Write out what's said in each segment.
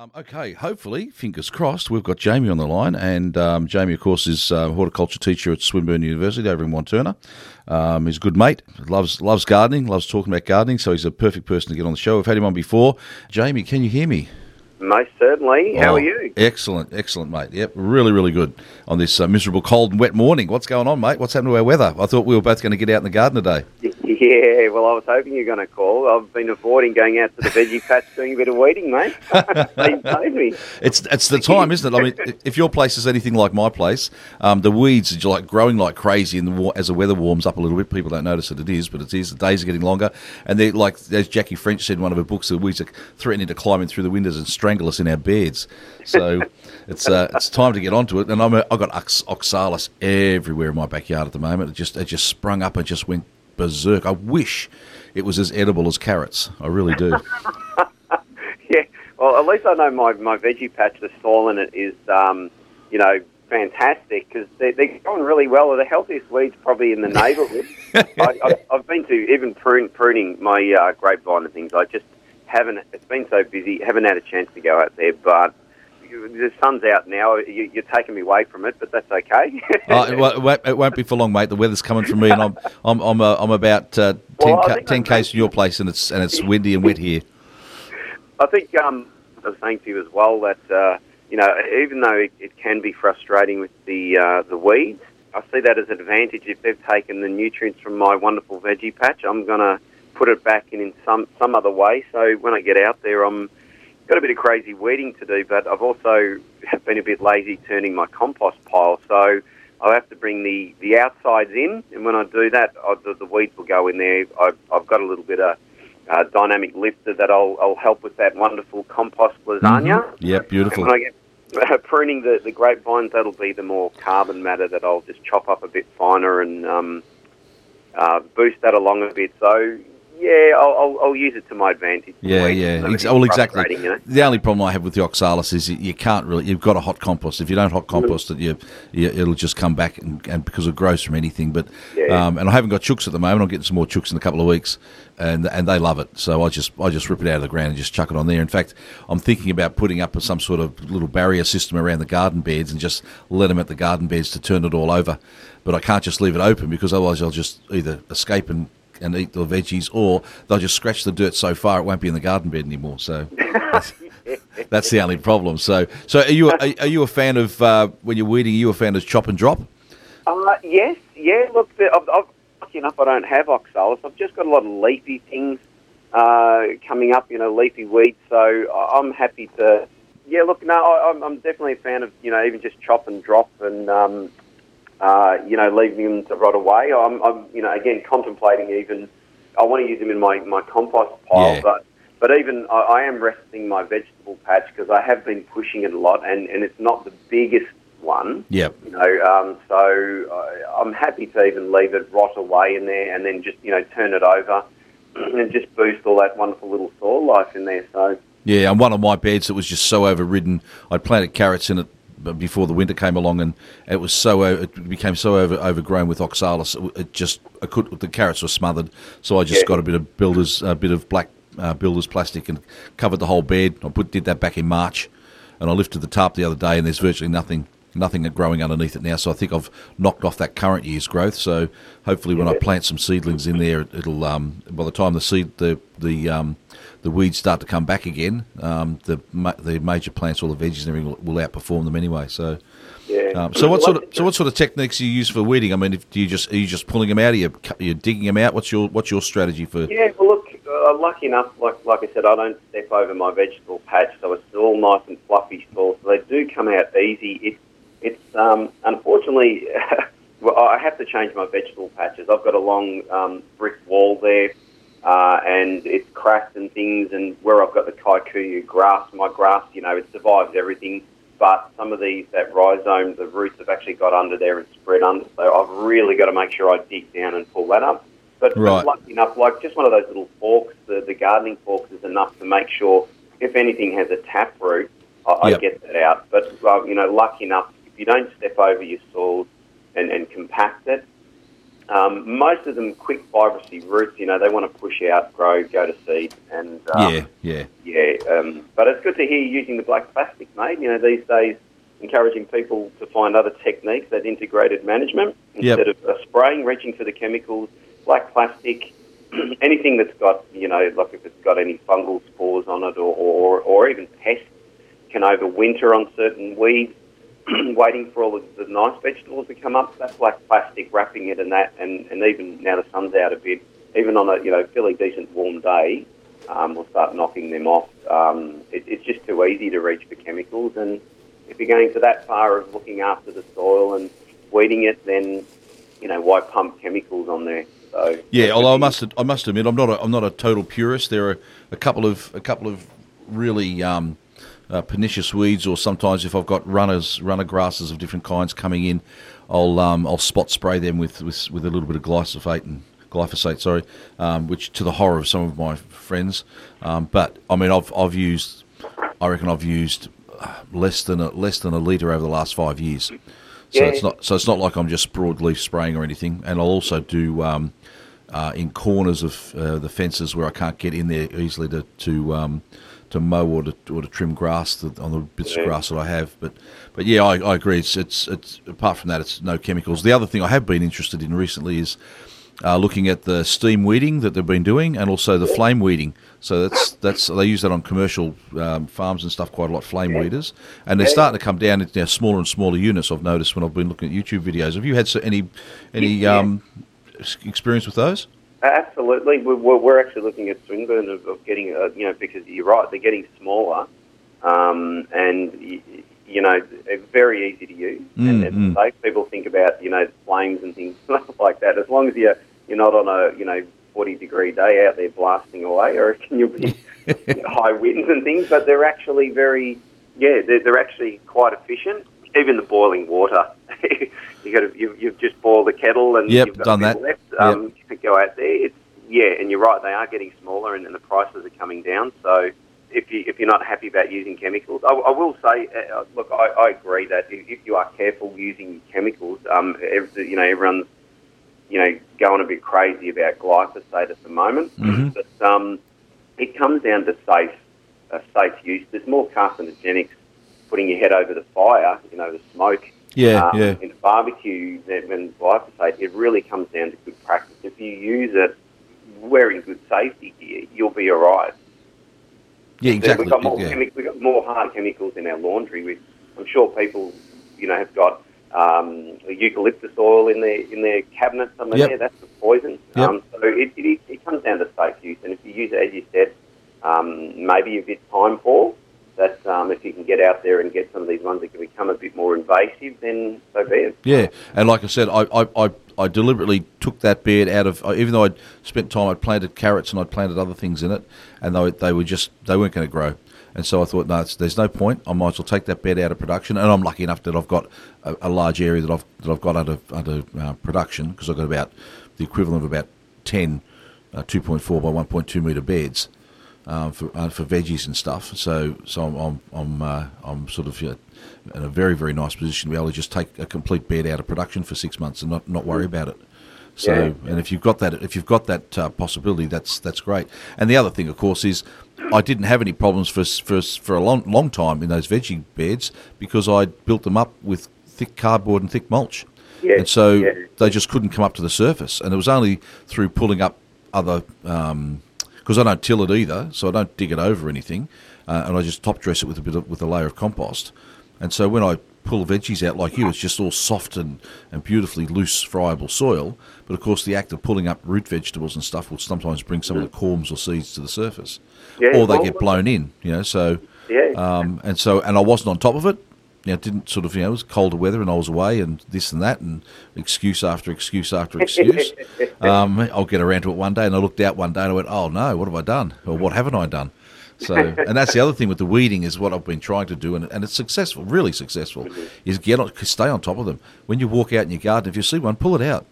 Um, okay, hopefully, fingers crossed, we've got Jamie on the line. And um, Jamie, of course, is a horticulture teacher at Swinburne University over in Wantirna. Um, he's a good mate, loves loves gardening, loves talking about gardening, so he's a perfect person to get on the show. We've had him on before. Jamie, can you hear me? Most certainly. How Oh, are you? Excellent, excellent, mate. Yep, really, really good on this uh, miserable, cold and wet morning. What's going on, mate? What's happened to our weather? I thought we were both going to get out in the garden today. Yeah, well, I was hoping you were going to call. I've been avoiding going out to the veggie patch doing a bit of weeding, mate. paid me. It's it's the time, isn't it? I mean, if your place is anything like my place, um, the weeds are like growing like crazy, and the, as the weather warms up a little bit, people don't notice that it is, but it is. The days are getting longer, and they're like as Jackie French said in one of her books, the weeds are threatening to climb in through the windows and strangle us in our beds. So it's uh, it's time to get onto it. And I'm a, I've got ox- oxalis everywhere in my backyard at the moment. It just it just sprung up and just went berserk. I wish it was as edible as carrots. I really do. Yeah, well, at least I know my, my veggie patch, the soil in it is, um, you know, fantastic because they're, they're going really well. They're the healthiest weeds probably in the neighbourhood. I, I've, I've been to even prune, pruning my uh, grapevine and things. I just haven't. It's been so busy. Haven't had a chance to go out there, but. The sun's out now. You, you're taking me away from it, but that's okay. Uh, it, won't- be for long, mate. The weather's coming for me, and I'm I'm I'm, uh, I'm about uh, ten Well, ca- ten k's from your place, and it's and it's windy and wet here. I think um, I was saying to you as well that uh, you know even though it, it can be frustrating with the uh, the weeds, I see that as an advantage. If they've taken the nutrients from my wonderful veggie patch, I'm going to put it back in in some some other way. So when I get out there, I'm got a bit of crazy weeding to do, but I've also been a bit lazy turning my compost pile. So I have to bring the, the outsides in, and when I do that, I, the, the weeds will go in there. I've, I've got a little bit of uh, dynamic lifter that I'll, I'll help with that wonderful compost lasagna. Yep, beautiful. And when I get uh, pruning the, the grapevines, that'll be the more carbon matter that I'll just chop up a bit finer and um, uh, boost that along a bit. So, yeah, I'll, I'll, I'll use it to my advantage. Yeah, yeah. Well, exactly. You know? The only problem I have with the oxalis is you, can't really. You've got a hot compost. If you don't hot compost it, you, you it'll just come back and, and because it grows from anything. But Yeah. um, and I haven't got chooks at the moment. I'm getting some more chooks in a couple of weeks, and and they love it. So I just I just rip it out of the ground and just chuck it on there. In fact, I'm thinking about putting up some sort of little barrier system around the garden beds and just let them at the garden beds to turn it all over. But I can't just leave it open because otherwise I'll just either escape and and eat the veggies, or they'll just scratch the dirt so far it won't be in the garden bed anymore. So that's, that's the only problem. So, so are you are, are you a fan of uh, when you're weeding? Are you a fan of chop and drop? Uh, yes, yeah. Look, the, I've, I've, lucky enough, I don't have oxalis. I've just got a lot of leafy things uh, coming up. You know, leafy weeds. So I'm happy to. Yeah, look, no, I, I'm, I'm definitely a fan of you know even just chop and drop and um, uh, you know leaving them to rot away. I'm, I'm you know again contemplating even. I want to use them in my, my compost pile, Yeah. but but even I, I am resting my vegetable patch because I have been pushing it a lot, and, and it's not the biggest one. Yep. You know, um, so uh, I'm happy to even leave it rot away in there, and then just you know turn it over, and just boost all that wonderful little soil life in there. So Yeah, and one of my beds that was just so overridden. I planted carrots in it before the winter came along, and it was so it became so over, overgrown with oxalis. It, it just I could the carrots were smothered, so I just Yeah. got a bit of builders a bit of black uh, builders plastic and covered the whole bed. I put did that back in March, and I lifted the tarp the other day, and there's virtually nothing. Nothing growing underneath it now, so I think I've knocked off that current year's growth. So hopefully, when I plant some seedlings in there, it'll um, by the time the seed the the um, the weeds start to come back again, um, the the major plants, all the veggies and everything, will, will outperform them anyway. So, yeah. um, so what sort of so what sort of techniques do you use for weeding? I mean, if, do you just are you just pulling them out? Are you you're digging them out? What's your what's your strategy for? Yeah, well, look, uh, lucky enough, like like I said, I don't step over my vegetable patch, so it's all nice and fluffy. So they do come out easy. It, it's um, unfortunately, well, I have to change my vegetable patches. I've got a long um, brick wall there, uh, and it's cracked and things. And where I've got the kikuyu grass, my grass, you know, it survives everything. But some of these, that rhizome, the roots have actually got under there and spread under. So I've really got to make sure I dig down and pull that up. But but Right. lucky enough, like just one of those little forks, the, the gardening forks is enough to make sure if anything has a tap root, I, I Yep. get that out. But uh, you know, lucky enough, if you don't step over your soil and, and compact it, Um, most of them quick vibrancy roots. You know, they want to push out, grow, go to seed, and um, yeah, yeah, yeah. Um, but it's good to hear you using the black plastic, mate. You know, these days encouraging people to find other techniques, that integrated management instead Yep. of uh, spraying, reaching for the chemicals, black plastic, anything that's got you know, like if it's got any fungal spores on it, or or, or even pests can overwinter on certain weeds. waiting for all of the nice vegetables to come up, That's like plastic wrapping it and that, and, and even now the sun's out a bit, even on a you know fairly decent warm day, um, we'll start knocking them off. Um, it, it's just too easy to reach for chemicals, and if you're going to that far of looking after the soil and weeding it, then you know why pump chemicals on there? So yeah. Although I must, I must admit, I'm not, a, I'm not a total purist. There are a couple of, a couple of really um, uh, pernicious weeds, or sometimes if I've got runners, runner grasses of different kinds coming in, I'll, um, I'll spot spray them with, with, with a little bit of glyphosate and glyphosate, sorry, um, which to the horror of some of my friends. Um, but I mean, I've, I've used, I reckon I've used uh, less than a, less than a litre over the last five years. So Yeah. it's not so it's not like I'm just broadleaf spraying or anything. And I'll also do um, uh, in corners of uh, the fences where I can't get in there easily to to um, to mow or to, or to trim grass that, on the bits Yeah. of grass that I have. But but yeah, I, I agree. It's, it's it's apart from that, it's no chemicals. The other thing I have been interested in recently is. Uh, looking at the steam weeding that they've been doing, and also the flame weeding. So that's that's they use that on commercial um, farms and stuff quite a lot. Flame Yeah. weeders, and they're starting to come down into smaller and smaller units. I've noticed when I've been looking at YouTube videos. Have you had any any um, experience with those? Absolutely, we're, we're we're actually looking at Swinburne of, of getting, uh, you know, because you're right, they're getting smaller, um, and y- you know, very easy to use and, Mm, and mm. safe. People think about, you know, flames and things like that. As long as you're you're not on a you know 40 degree day out there blasting away, or can you be high winds and things? But they're actually very, yeah, they're, they're actually quite efficient. Even the boiling water, you got to you, you've just boiled the kettle and Yep, you've got done that. Left. Um, you could go out there. It's yeah, and you're right. They are getting smaller, and, and the prices are coming down. So if you if you're not happy about using chemicals, I, I will say, uh, look, I, I agree that if, if you are careful using chemicals, um, every, you know, everyone's you know going a bit crazy about glyphosate at the moment, Mhm. but um, it comes down to safe uh, safe use. There's more carcinogenics putting your head over the fire, you know, the smoke Yeah, um, yeah, in a barbecue than glyphosate. It really comes down to good practice. If you use it wearing good safety gear, you'll be all right. yeah, exactly. We've got more, yeah. chemi- we've got more hard chemicals in our laundry. We, I'm sure people, you know, have got um, eucalyptus oil in their in their cabinets somewhere Yep. there. That's the poison. Yep. Um, so it, it, it comes down to safe use, and if you use it as you said, um, maybe a bit time for. That um, if you can get out there and get some of these ones that can become a bit more invasive, then so be it. Yeah, and like I said, I, I, I, I deliberately took that bed out of. Even though I'd spent time, I'd planted carrots and I'd planted other things in it, and they, they were just they weren't going to grow. And so I thought, no, there's no point. I might as well take that bed out of production. And I'm lucky enough that I've got a, a large area that I've that I've got under under uh, production because I've got about the equivalent of about 10 uh, 2.4 by 1.2 meter beds um, for uh, for veggies and stuff. So so I'm I'm I'm, uh, I'm sort of uh, in a very very nice position to be able to just take a complete bed out of production for six months and not, not worry about it. So Yeah. and if you've got that if you've got that uh, possibility, that's that's great. And the other thing, of course, is I didn't have any problems for for for a long long time in those veggie beds because I built them up with thick cardboard and thick mulch. Yeah, And so yeah. they just couldn't come up to the surface. And it was only through pulling up other, because I don't till it either, so I don't dig it over anything, uh, and I just top dress it with a bit of, with a layer of compost. And so when I pull veggies out like you, it's just all soft and, and beautifully loose, friable soil. But of course, the act of pulling up root vegetables and stuff will sometimes bring some of the corms or seeds to the surface, Yeah, or they well, get blown in. You know, so Yeah. um, and so, and I wasn't on top of it. You know, didn't sort of, you know, it was colder weather and I was away and this and that and excuse after excuse after excuse. um, I'll get around to it one day and I looked out one day and I went, oh no, what have I done? Or what haven't I done? So, and that's the other thing with the weeding is what I've been trying to do, and, and it's successful, really successful, is get on, stay on top of them. When you walk out in your garden, if you see one, pull it out.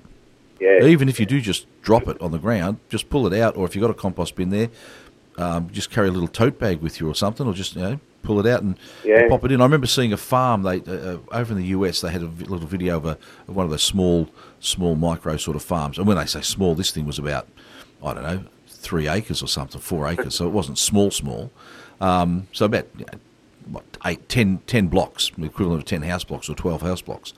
yeah. Even if you do just drop it on the ground, just pull it out, or if you've got a compost bin there, um, just carry a little tote bag with you or something, or just you know pull it out and, Yeah. and pop it in. I remember seeing a farm. They uh, uh, over in the US, they had a little video of, a, of one of those small, small micro sort of farms. And when they say small, this thing was about, I don't know, three acres or something, four acres. So it wasn't small, small. Um, so about you know, what, eight, ten, ten blocks, the equivalent of ten house blocks or twelve house blocks.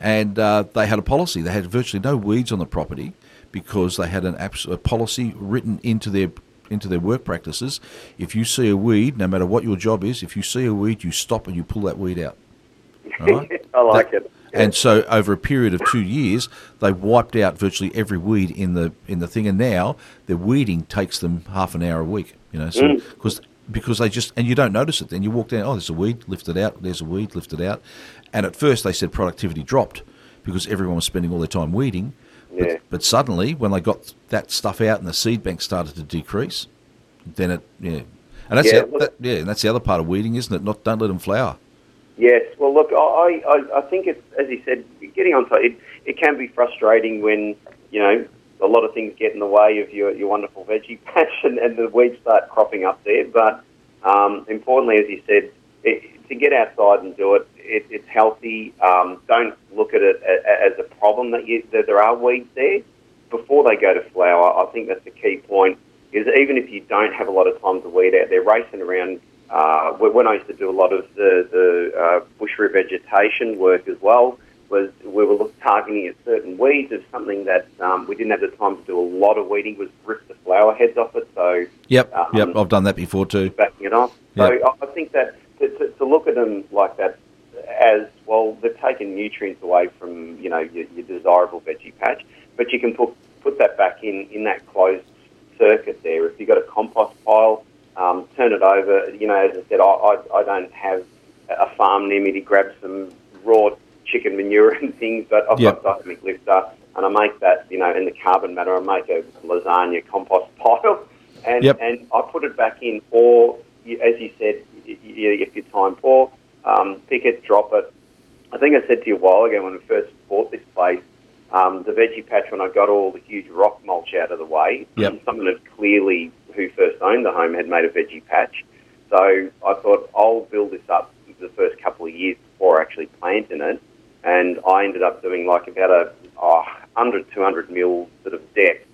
And uh, they had a policy. They had virtually no weeds on the property because they had an abs- a policy written into their into their work practices. If you see a weed, no matter what your job is, if you see a weed, you stop and you pull that weed out. All right? I like That- it. And so, over a period of two years, they wiped out virtually every weed in the in the thing. And now, their weeding takes them half an hour a week. You know, so mm. because because they just and you don't notice it. Then you walk down, oh, there's a weed, lift it out. There's a weed, lift it out. And at first, they said productivity dropped because everyone was spending all their time weeding. But, Yeah. but suddenly, when they got that stuff out and the seed bank started to decrease, then it yeah. And that's Yeah, the, look- that, yeah, and that's the other part of weeding, isn't it? Not don't let them flower. Yes. Well, look, I, I, I think it's as you said, getting on it. It can be frustrating when you know a lot of things get in the way of your, your wonderful veggie patch, and, and the weeds start cropping up there. But um, importantly, as you said, it, to get outside and do it, it it's healthy. Um, don't look at it as a problem that, you, that there are weeds there before they go to flower. I think that's the key point. Is even if you don't have a lot of time to weed out, they're racing around. Uh, when I used to do a lot of the, the uh, bush revegetation work as well, was we were look, targeting at certain weeds of something that um, we didn't have the time to do a lot of weeding was rip the flower heads off it. So Yep, Um, yep. I've done that before too. backing it off. So Yeah. I I think that to, to, to look at them like that as well, they've taken nutrients away from you know your, your desirable veggie patch, but you can put put that back in in that closed circuit there. If you've got a compost pile, um, turn it over. You know, as I said, I, I, I don't have a farm near me to grab some raw chicken manure and things, but I've Yep. got Dynamic Lifter, and I make that, you know, in the carbon matter, I make a lasagna compost pile, and Yep. and I put it back in, or as you said, y- y- if you're time poor, um, pick it, drop it. I think I said to you a while ago when we first bought this place, um, the veggie patch when I got all the huge rock mulch out of the way. Yep. Someone had clearly, who first owned the home, had made a veggie patch. So I thought I'll build this up the first couple of years before actually planting it. And I ended up doing like about a oh, 100, 200 mil sort of depth,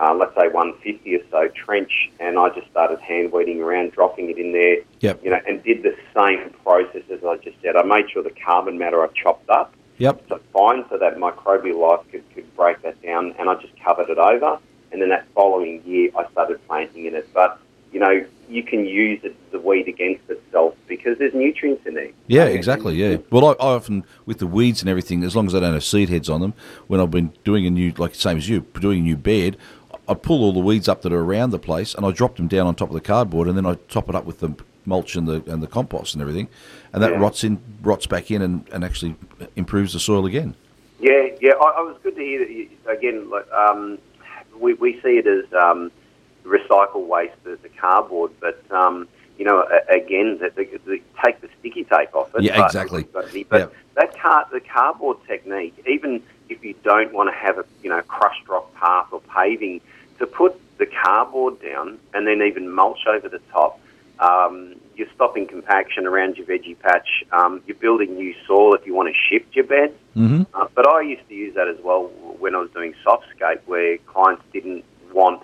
uh, let's say 150 or so trench. And I just started hand weeding around, dropping it in there, Yep, you know, and did the same process as I just said. I made sure the carbon matter I chopped up yep. so fine so that microbial life could, could break that down and I just covered it over and then that following year I started planting in it. But, you know, you can use it, the weed against itself because there's nutrients in there. Yeah, exactly. Yeah. Well, I, I often with the weeds and everything, as long as I don't have seed heads on them, when I've been doing a new, like same as you, doing a new bed, I pull all the weeds up that are around the place and I drop them down on top of the cardboard, and then I top it up with the mulch and the and the compost and everything, and that Yeah. rots in, rots back in, and, and actually improves the soil again. Yeah, yeah. I, I was good to hear that. You, again, like, um, we we see it as um, recycle waste, the, the cardboard, but um, you know, a, again, that the, the, take the sticky tape off it. Yeah, but- exactly. But, Yeah. that car, the cardboard technique, even if you don't want to have a you know crushed rock path or paving, to put the cardboard down and then even mulch over the top. Um, you're stopping compaction around your veggie patch. Um, you're building new soil if you want to shift your bed. Mm-hmm. Uh, but I used to use that as well when I was doing softscape, where clients didn't want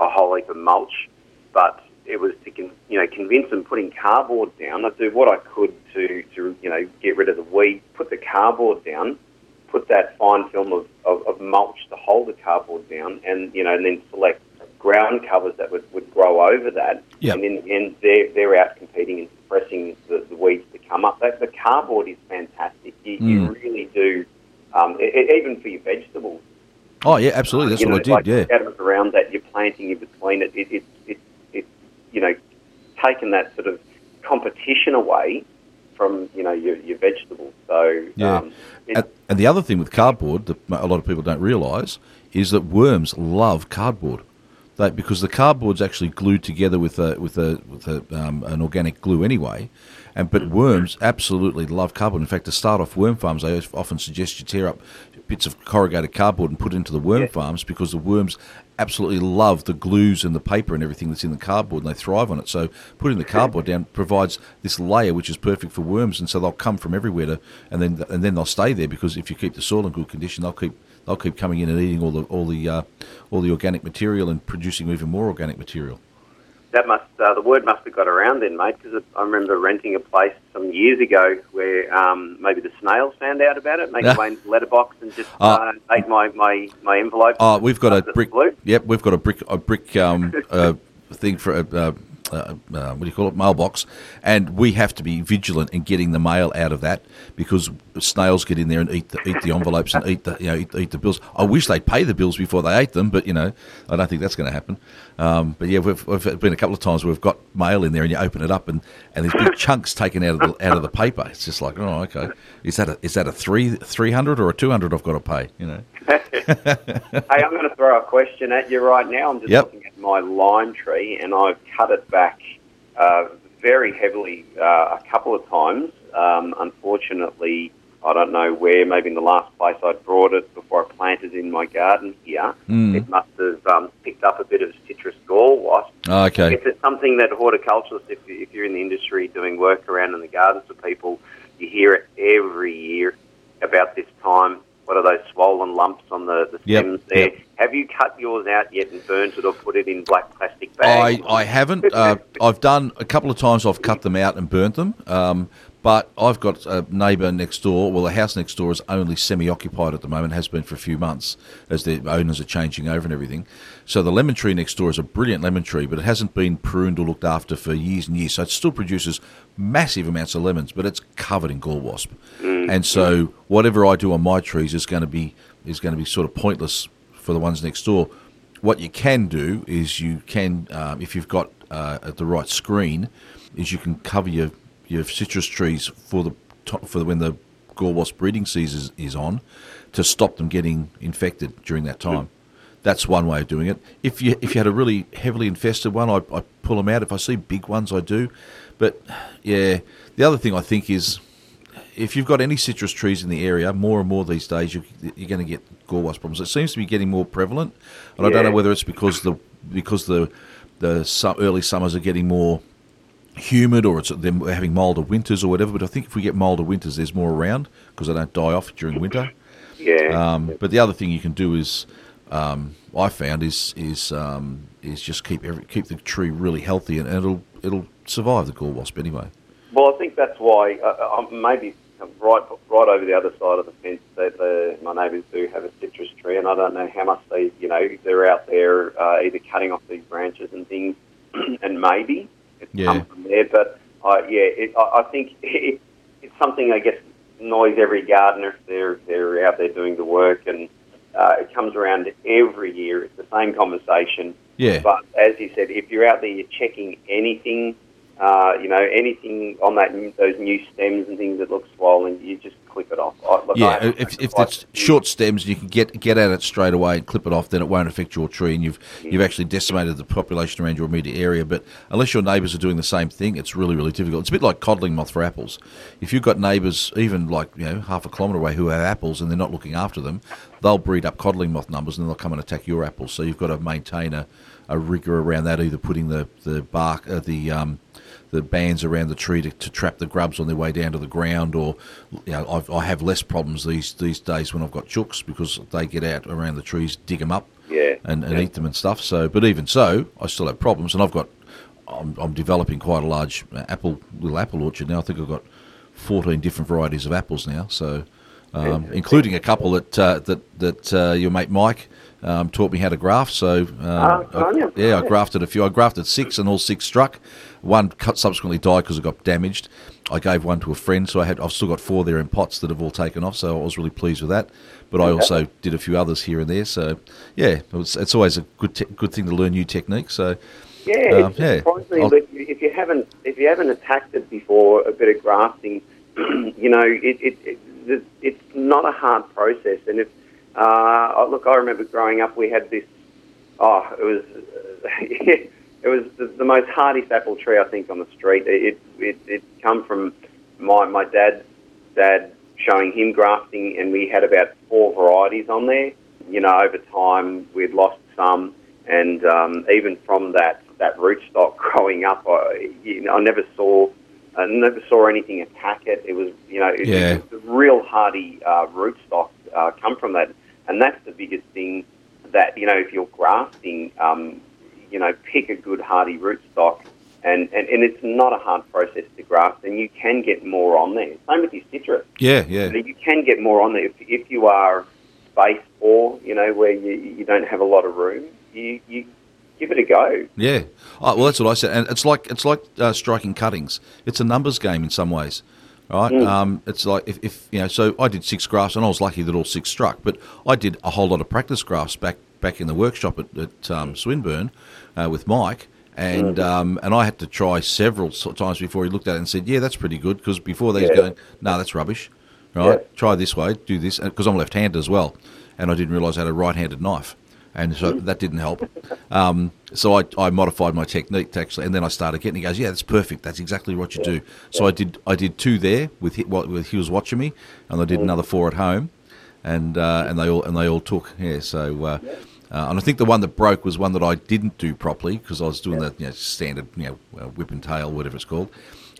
a whole heap of mulch, but it was to con- you know convince them putting cardboard down. I'd do what I could to to you know get rid of the weed, put the cardboard down, put that fine film of, of, of mulch to hold the cardboard down, and you know and then select ground covers that would, would grow over that. Yep. And in the end, they're, they're out competing and suppressing the, the weeds to come up. That, the cardboard is fantastic. You, you Mm. really do, um, e- even for your vegetables. Oh yeah, absolutely. That's you what know, I did. like yeah. Atoms around that you're planting in between it. It, it, it, it, you know, taken that sort of competition away from, you know, your, your vegetables. So, Yeah. um, And, and the other thing with cardboard that a lot of people don't realise is that worms love cardboard. they, because the cardboard's actually glued together with a with a with a, um, an organic glue anyway. And but worms absolutely love cardboard. In fact, to start off worm farms, I often suggest you tear up bits of corrugated cardboard and put it into the worm Yeah. farms because the worms absolutely love the glues and the paper and everything that's in the cardboard and they thrive on it. So putting the cardboard down provides this layer which is perfect for worms and so they'll come from everywhere to and then and then they'll stay there because if you keep the soil in good condition they'll keep they'll keep coming in and eating all the all the uh, all the organic material and producing even more organic material. That must uh, the word must have got around then, mate. Because I remember renting a place some years ago where um, maybe the snails found out about it, make Yeah. their way into the letterbox and just Oh. uh, ate my my my envelope. Oh, we've got a brick. blue. Yep, we've got a brick. A brick um, uh, thing for a. Uh, uh, uh, what do you call it? Mailbox, and we have to be vigilant in getting the mail out of that because snails get in there and eat the eat the envelopes and eat the you know eat, eat the bills. I wish they'd pay the bills before they ate them, but you know I don't think that's going to happen. Um, but yeah, we've, we've been a couple of times where we've got mail in there and you open it up and, and there's big chunks taken out of the out of the paper. It's just like oh okay, is that a is that a three three hundred or a two hundred I've got to pay? You know. Hey, I'm going to throw a question at you right now. I'm just Yep. looking at my lime tree, and I've cut it back uh, very heavily uh, a couple of times. Um, unfortunately, I don't know where. Maybe in the last place I brought it before I planted it in my garden here. Mm. It must have um, picked up a bit of citrus gall wasp. Oh, okay. If it's something that horticulturists, if, you- if you're in the industry doing work around in the gardens for people, you hear it every year about this time. What are those swollen lumps on the, the Yep, stems there? yep. Have you cut yours out yet and burnt it or put it in black plastic I, bags? I haven't. Uh, I've done a couple of times. I've cut them out and burnt them. Um, but I've got a neighbour next door. Well, the house next door is only semi-occupied at the moment. Has been for a few months as the owners are changing over and everything. So the lemon tree next door is a brilliant lemon tree, but it hasn't been pruned or looked after for years and years. So it still produces massive amounts of lemons, but it's covered in gall wasp. And so whatever I do on my trees is going to be is going to be sort of pointless for the ones next door. What you can do is you can, um, if you've got uh, the right screen, is you can cover your, your citrus trees for the for when the gall wasp breeding season is, on, to stop them getting infected during that time. That's one way of doing it. If you if you had a really heavily infested one, I, I pull them out. If I see big ones, I do. But yeah, the other thing I think is if you've got any citrus trees in the area, more and more these days, you, you're going to get gall wasp problems. It seems to be getting more prevalent, and I don't know whether it's because the because the the early summers are getting more humid or it's them having milder winters or whatever. But I think if we get milder winters, there's more around because they don't die off during winter. yeah. Um, but the other thing you can do is, um, I found is is um, is just keep every, keep the tree really healthy and, and it'll it'll survive the gall wasp anyway. Well, I think that's why uh, uh, maybe right right over the other side of the fence that the, my neighbours do have a citrus tree, and I don't know how much they, you know, they're out there uh, either cutting off these branches and things, and maybe it's Yeah. come from there. But uh, yeah, it, I, I think it, it's something I guess annoys every gardener if they're they're out there doing the work, and uh, it comes around every year. It's the same conversation. Yeah. But as you said, if you're out there, you're checking anything, uh, you know, anything on that those new stems and things that look swollen, you just clip it off. I, look, Yeah, if, if it's short stems, you can get get at it straight away and clip it off. Then it won't affect your tree, and you've you've actually decimated the population around your immediate area. But unless your neighbours are doing the same thing, it's really really difficult. It's a bit like codling moth for apples. If you've got neighbours even like you know half a kilometre away who have apples and they're not looking after them, they'll breed up codling moth numbers and they'll come and attack your apples. So you've got to maintain a, a rigour around that, either putting the the bark uh, the um, the bands around the tree to, to trap the grubs on their way down to the ground, or you know, I've, I have less problems these these days when I've got chooks because they get out around the trees, dig them up, Yeah. and, and Yeah. eat them and stuff. So, but even so, I still have problems, and I've got I'm, I'm developing quite a large uh, apple little apple orchard now. I think I've got 14 different varieties of apples now, so um, including a couple that uh, that that uh, your mate Mike. Um, taught me how to graft, so Oh, I- yeah, I grafted a few. I grafted six, and all six struck. One cut subsequently died because it got damaged. I gave one to a friend, so I had I've still got four there in pots that have all taken off. So I was really pleased with that. But I also did a few others here and there. So yeah, it was, it's always a good te- good thing to learn new techniques. So Yeah, Um, yeah, surprising I'll- that if you haven't if you haven't attacked it before a bit of grafting, you know, it, it, it it's not a hard process. And if uh, oh, look, I remember growing up, we had this Oh, it was. it was the, the, most hardest apple tree I think on the street. It it it come from my my dad's dad showing him grafting, and we had about four varieties on there. You know, over time we'd lost some, and um, even from that that rootstock growing up, I, you know, I never saw. I never saw anything attack it. It was, you know, it, yeah. it was a real hardy uh, rootstock uh, come from that, and that's the biggest thing. That you know, if you're grafting, um, you know, pick a good hardy rootstock, and, and, and it's not a hard process to graft, and you can get more on there. Same with your citrus. Yeah, yeah. You can get more on there if, if you are space poor, you know, where you, you don't have a lot of room. You, you give it a go. Yeah. Oh, well, that's what I said, and it's like it's like uh, striking cuttings. It's a numbers game in some ways, right? Mm. Um, it's like if, if you know. So I did six grafts, and I was lucky that all six struck. But I did a whole lot of practice grafts back back in the workshop at, at um, Swinburne uh, with Mike. And Mm. um, and I had to try several times before he looked at it and said, "Yeah, that's pretty good." Because before that, he's Yeah. going, "No, that's rubbish." Right? Yeah. Try this way, do this, because I'm left-handed as well, and I didn't realise I had a right-handed knife, and so that didn't help. Um, so I, I modified my technique to actually, and then I started getting. He goes, "Yeah, that's perfect. That's exactly what you do." So I did. I did two there with with he was watching me, and I did Mm. another four at home, and uh, and they all and they all took. Yeah. So. Uh, uh, and I think the one that broke was one that I didn't do properly because I was doing the you know, standard, you know, whip and tail, whatever it's called,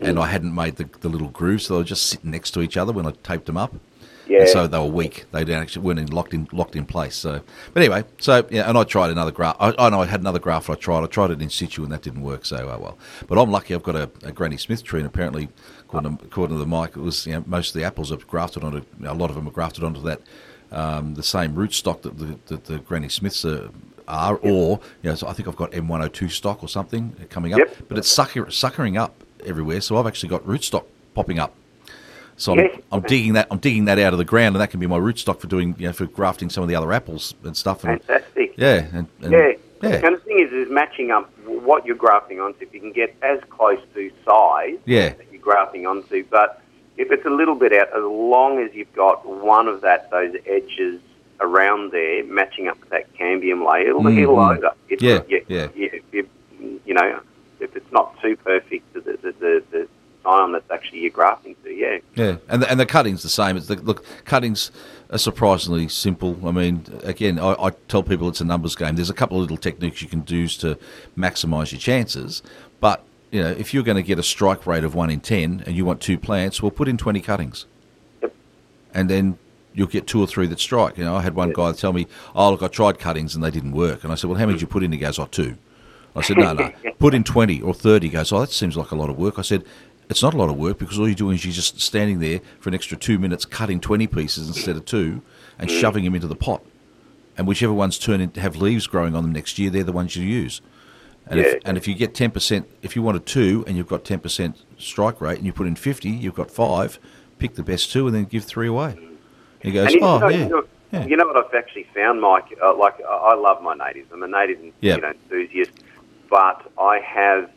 and I hadn't made the, the little grooves, so they were just sitting next to each other when I taped them up. Yeah. And so they were weak. They didn't actually weren't in, locked in locked in place. So, but anyway, so yeah, and I tried another graft. I, I know I had another graft. I tried. I tried it in situ, and that didn't work so uh, well. But I'm lucky. I've got a, a Granny Smith tree, and apparently, according to, according to the mic, it was you know, most of the apples are grafted onto. A lot of them are grafted onto that um, the same rootstock that the, that the Granny Smiths are. Are or you know, so I think I've got M102 stock or something coming up, Yep. but it's sucker, suckering up everywhere. So I've actually got rootstock popping up. So I'm, I'm digging that. I'm digging that out of the ground, and that can be my rootstock for doing, you know, for grafting some of the other apples and stuff. And Fantastic. yeah, and, and Yeah. yeah, And the thing is, is matching up what you're grafting onto. If you can get as close to size Yeah. that you're grafting onto, but if it's a little bit out, as long as you've got one of that those edges around there matching up with that cambium layer, it'll, Mhm. it'll over. Yeah, you, yeah. You, you, you know, if it's not too perfect, the the the, the scion that's actually you're grafting yeah. yeah, and the, and the cutting's the same. It's the, look, cuttings are surprisingly simple. I mean, again, I, I tell people it's a numbers game. There's a couple of little techniques you can do to maximise your chances, but you know, if you're going to get a strike rate of one in ten and you want two plants, well, put in twenty cuttings, Yep. and then you'll get two or three that strike. You know, I had one guy tell me, "Oh, look, I tried cuttings and they didn't work," and I said, "Well, how many did you put in?" He goes, "Oh, two." I said, "No, no, put in twenty or 30. He goes, "Oh, that seems like a lot of work." I said. It's not a lot of work because all you're doing is you're just standing there for an extra two minutes, cutting 20 pieces instead of two, and shoving them into the pot. And whichever ones turn have leaves growing on them next year, they're the ones you use. And, Yeah. if, and if you get 10%, if you wanted two and you've got 10% strike rate and you put in 50, you've got five, pick the best two and then give three away. He goes, And you oh, know, yeah. you, know, yeah. you know what I've actually found, Mike? Uh, like I love my natives. I'm a native Yep. you know, enthusiast, but I have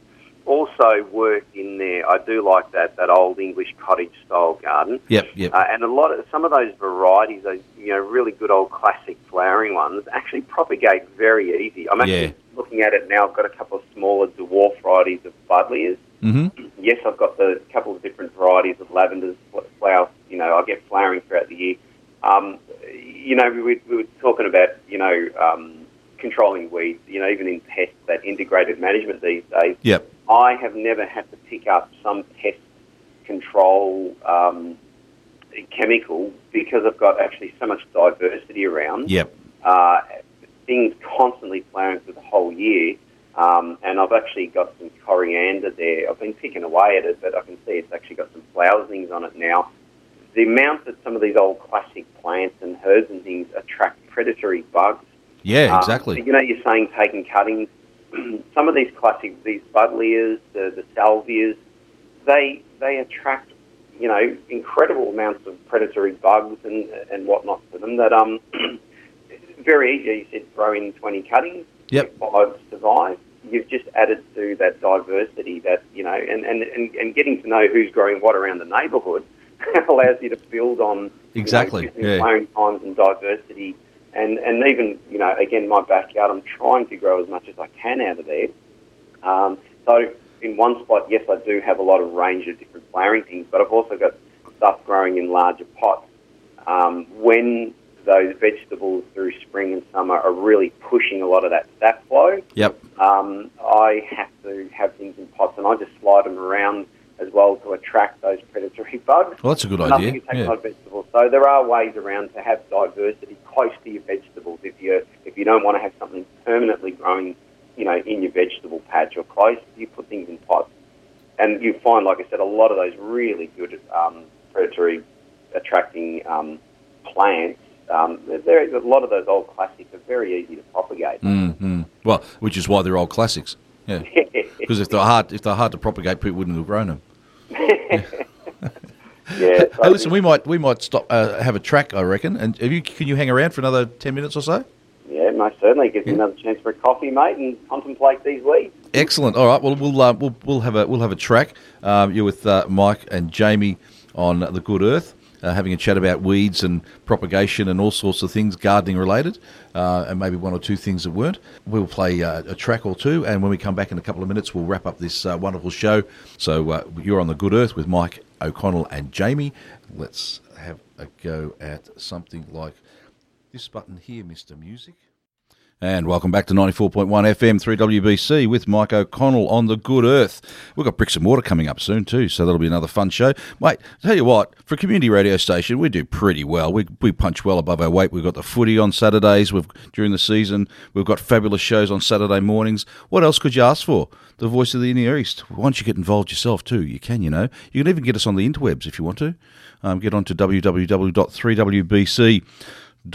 also worked in there. I do like that that old English cottage style garden. Yep, yep. Uh, and a lot of some of those varieties, those you know really good old classic flowering ones, actually propagate very easy. I'm actually Yeah. looking at it now. I've got a couple of smaller dwarf varieties of buddleias. hmm Yes, I've got the couple of different varieties of lavenders, fl- flowers. You know, I get flowering throughout the year. Um, you know, we, were- we were talking about you know um, controlling weeds. You know, even in pests, that integrated management these days. Yep. I have never had to pick up some pest control um, chemical because I've got actually so much diversity around. Yep. Uh, things constantly flowering through the whole year. Um, and I've actually got some coriander there. I've been picking away at it, but I can see it's actually got some flowerings on it now. The amount that some of these old classic plants and herbs and things attract predatory bugs Yeah, um, exactly. you know, you're saying taking cuttings. Some of these classic, these buddleias, the, the salvias, they they attract, you know, incredible amounts of predatory bugs and and whatnot to them. That um, very easy. You said throw in 20 cuttings. Yep. Five survive. You've just added to that diversity. That you know, and and, and, and getting to know who's growing what around the neighbourhood allows you to build on you know, Exactly, yeah. times and diversity and and even you know again my backyard, I'm trying to grow as much as I can out of there. Um, so in one spot, yes, I do have a lot of range of different flowering things, but I've also got stuff growing in larger pots. Um, when those vegetables through spring and summer are really pushing a lot of that sap flow. Yep. Um, I have to have things in pots, and I just slide them around as well to attract those predatory bugs. Well, that's a good Nothing idea. Yeah. vegetables. So there are ways around to have diversity close to your vegetables. If you if you don't want to have something permanently growing, you know, in your vegetable patch or close, you put things in pots, and you find, like I said, a lot of those really good um, predatory attracting um, plants. Um, there, a lot of those old classics are very easy to propagate. Mm-hmm. Well, which is why they're old classics. Yeah. Because if they're hard, if they're hard to propagate, people wouldn't have grown them. yeah. so Hey, listen, we might we might stop uh, have a track, I reckon. And have you, can you hang around for another ten minutes or so? Yeah, most certainly. Gives me another chance for a coffee, mate, and contemplate these weeds. Excellent. All right. Well, we'll uh, we'll we'll have a we'll have a track. Um, you're with uh, Mike and Jamie on the Good Earth, uh, having a chat about weeds and propagation and all sorts of things gardening related, uh, and maybe one or two things that weren't. We'll play uh, a track or two, and when we come back in a couple of minutes, we'll wrap up this uh, wonderful show. So uh, you're on the Good Earth with Mike O'Connell and Jamie. Let's have a go at something like this button here, Mister Music. And welcome back to 94.1 FM 3WBC with Mike O'Connell on the Good Earth. We've got Bricks and Mortar coming up soon too, so that'll be another fun show. Mate, tell you what, for a community radio station, we do pretty well. We, we punch well above our weight. We've got the footy on Saturdays we've, during the season. We've got fabulous shows on Saturday mornings. What else could you ask for? The voice of the Near East. Once you get involved yourself too, you can, you know. You can even get us on the interwebs if you want to. Um, get on to www.3wbc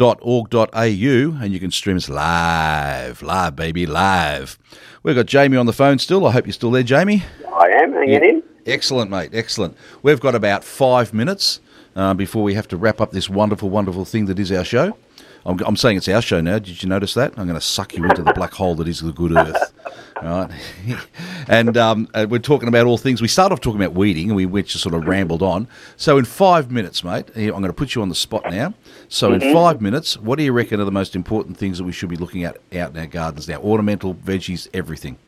au and you can stream us live, live, baby, live. We've got Jamie on the phone still. I hope you're still there, Jamie. I am hanging in. Excellent, mate. Excellent. We've got about five minutes uh, before we have to wrap up this wonderful, wonderful thing that is our show. I'm, I'm saying it's our show now. Did you notice that? I'm going to suck you into the black hole that is the good earth. All right. and um, uh, we're talking about all things. We start off talking about weeding and we went just sort of rambled on. So, in five minutes, mate, I'm going to put you on the spot now. So, in five minutes, what do you reckon are the most important things that we should be looking at out in our gardens now? Ornamental, veggies, everything.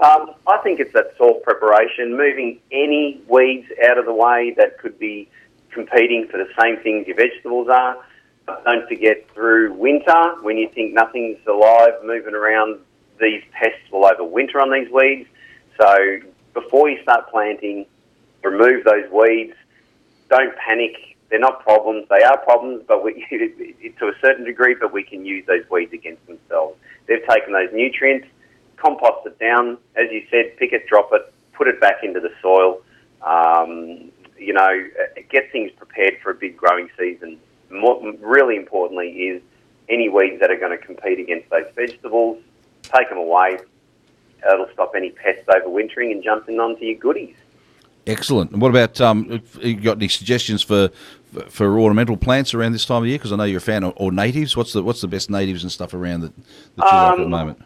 Um, I think it's that soil preparation, moving any weeds out of the way that could be competing for the same things your vegetables are. Don't forget through winter, when you think nothing's alive, moving around, these pests will overwinter on these weeds. So before you start planting, remove those weeds. Don't panic. They're not problems. They are problems, but we, to a certain degree, but we can use those weeds against themselves. They've taken those nutrients, compost it down, as you said, pick it, drop it, put it back into the soil. Um, you know, get things prepared for a big growing season. More, really importantly is any weeds that are going to compete against those vegetables, take them away. It'll stop any pests overwintering and jumping onto your goodies. Excellent. And what about um, you got any suggestions for for ornamental plants around this time of year? Because I know you're a fan of or natives. What's the what's the best natives and stuff around that, that you like at the Um, moment?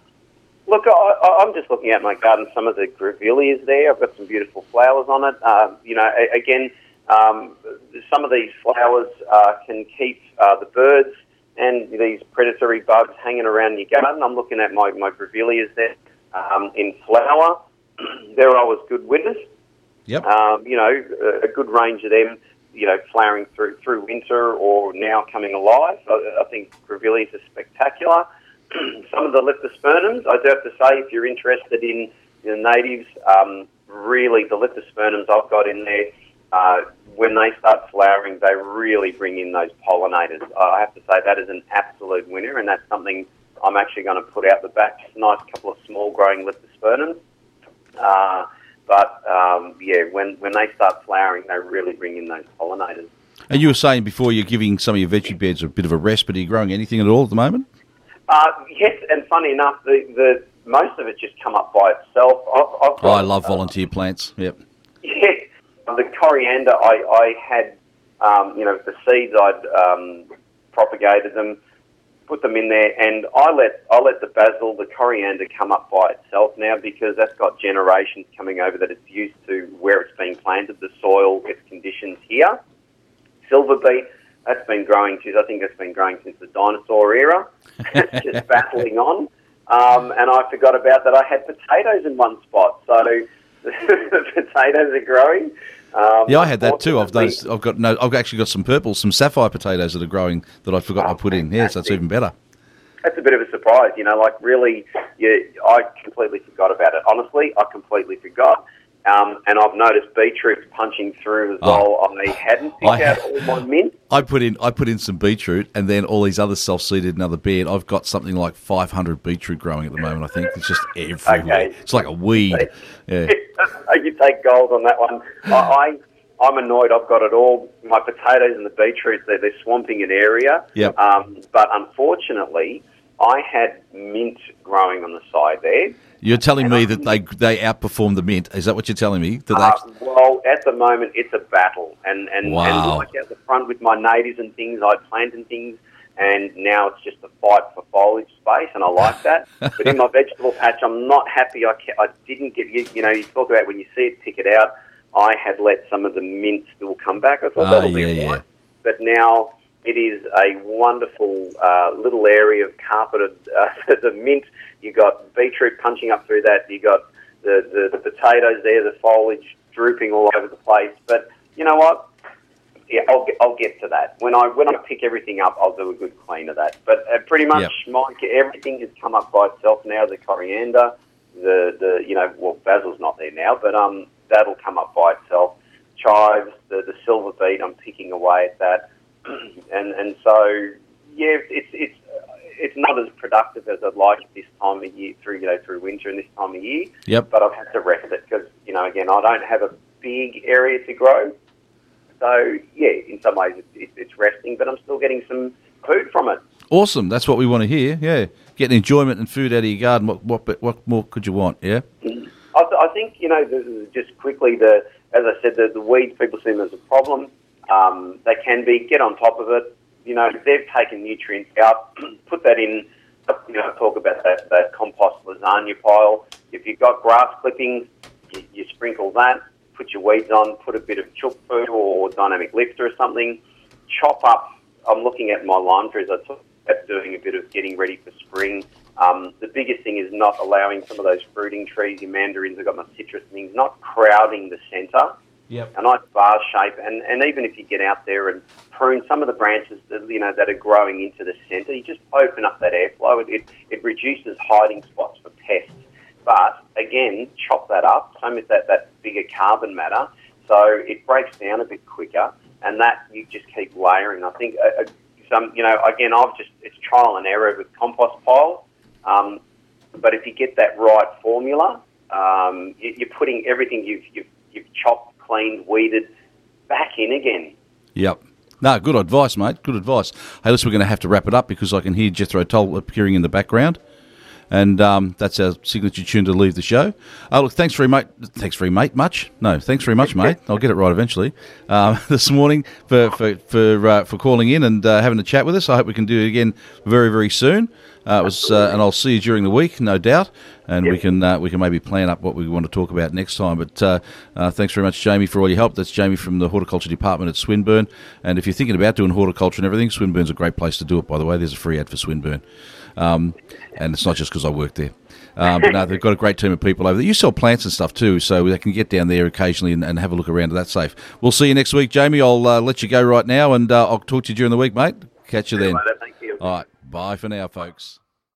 Look, I, I'm just looking at my garden. Some of the grevilleas there. I've got some beautiful flowers on it. Um, you know, again, um, some of these flowers uh, can keep uh, the birds and these predatory bugs hanging around your garden. I'm looking at my, my grevilleas there um, in flower. They're always good winners. Yep. Um, you know, a, a good range of them. You know, flowering through through winter or now coming alive. I, I think grevilleas are spectacular. Some of the leptospermums, I do have to say, if you're interested in the natives, um, really the leptospermums I've got in there, uh, when they start flowering, they really bring in those pollinators. I have to say that is an absolute winner, and that's something I'm actually going to put out the back. Just a nice couple of small growing leptospermums. Uh, but um, yeah, when, when they start flowering, they really bring in those pollinators. And you were saying before you're giving some of your veggie beds a bit of a rest, but are you growing anything at all at the moment? Uh, yes, and funny enough, the, the most of it just come up by itself. I've, I've Oh, I got, love uh, volunteer plants. Yep. Yeah, the coriander, I, I had, um, you know, the seeds, I'd um, propagated them, put them in there, and I let I let the basil, the coriander, come up by itself now because that's got generations coming over that it's used to where it's being planted, the soil, its conditions here. Silver beet, that's been growing since I think that's been growing since the dinosaur era. it's just battling on. Um, and I forgot about that. I had potatoes in one spot, so potatoes are growing. Um, yeah, I had that too. I've noticed. I've got no. I've actually got some purple, some sapphire potatoes that are growing that I forgot oh, I put in. Yes, yeah, so that's even better. That's a bit of a surprise, you know. Like really, yeah, I completely forgot about it. Honestly, I completely forgot. Um, and I've noticed beetroot punching through as oh. well. I hadn't picked I, out all my mint. I put in I put in some beetroot, and then all these other self-seeded another bed. I've got something like 500 beetroot growing at the moment. I think it's just everywhere. Okay. It's like a weed. Yeah. you take gold on that one. I, I am annoyed. I've got it all. My potatoes and the beetroot they're, they're swamping an area. Yep. Um, but unfortunately, I had mint growing on the side there. You're telling me that they they outperform the mint. Is that what you're telling me? That uh, actually... Well, at the moment, it's a battle, and and, wow. and like at the front with my natives and things, I planted and things, and now it's just a fight for foliage space, and I like that. but in my vegetable patch, I'm not happy. I, I didn't get you. You know, you talk about when you see it, pick it out. I had let some of the mint still come back. I thought oh, that'll yeah, be yeah. But now it is a wonderful uh, little area of carpeted uh, the mint. You got beetroot punching up through that. You got the, the, the potatoes there, the foliage drooping all over the place. But you know what? Yeah, I'll get, I'll get to that when I when I pick everything up. I'll do a good clean of that. But uh, pretty much, yep. Mike, everything has come up by itself now. The coriander, the the you know, well, basil's not there now, but um, that'll come up by itself. Chives, the the silver beet, I'm picking away at that and and so yeah, it's it's it's not as productive as I'd like this time of year through you know through winter and this time of year. Yep. But I've had to rest it because you know again I don't have a big area to grow, so yeah, in some ways it's, it's resting, but I'm still getting some food from it. Awesome, that's what we want to hear. Yeah, getting enjoyment and food out of your garden. What what what more could you want? Yeah. I, th- I think you know just quickly the as I said the, the weeds people see them as a problem. Um, they can be get on top of it. You know, they've taken nutrients out, put that in. You know, talk about that, that compost lasagna pile. If you've got grass clippings, you, you sprinkle that. Put your weeds on. Put a bit of chook food or dynamic lifter or something. Chop up. I'm looking at my lime trees. I talked about doing a bit of getting ready for spring. Um, the biggest thing is not allowing some of those fruiting trees, your mandarins, I've got my citrus things, not crowding the centre Yep. A nice bar shape, and, and even if you get out there and prune some of the branches that you know that are growing into the centre, you just open up that airflow. It, it, it reduces hiding spots for pests. But again, chop that up. Same with that that bigger carbon matter, so it breaks down a bit quicker, and that you just keep layering. I think uh, uh some you know again I've just it's trial and error with compost piles, um, but if you get that right formula, um, you, you're putting everything you've, you've you've chopped cleaned, weeded, back in again. Yep. No, good advice, mate. Good advice. Hey, listen, we're going to have to wrap it up because I can hear Jethro Tull appearing in the background. And um, that's our signature tune to leave the show. Oh, look, thanks very much. Thanks very mate. Much? No, thanks very much, mate. I'll get it right eventually. Um, this morning for for for, uh, for calling in and uh, having a chat with us. I hope we can do it again very very soon. Uh, it was, uh, and I'll see you during the week, no doubt, and yep. we can uh, we can maybe plan up what we want to talk about next time. But uh, uh, thanks very much, Jamie, for all your help. That's Jamie from the horticulture department at Swinburne. And if you're thinking about doing horticulture and everything, Swinburne's a great place to do it. By the way, there's a free ad for Swinburne, um, and it's not just because I work there. Um, but no, they've got a great team of people over there. You sell plants and stuff too, so they can get down there occasionally and, and have a look around. That's safe. We'll see you next week, Jamie. I'll uh, let you go right now, and uh, I'll talk to you during the week, mate. Catch you then. All right. Bye for now, folks.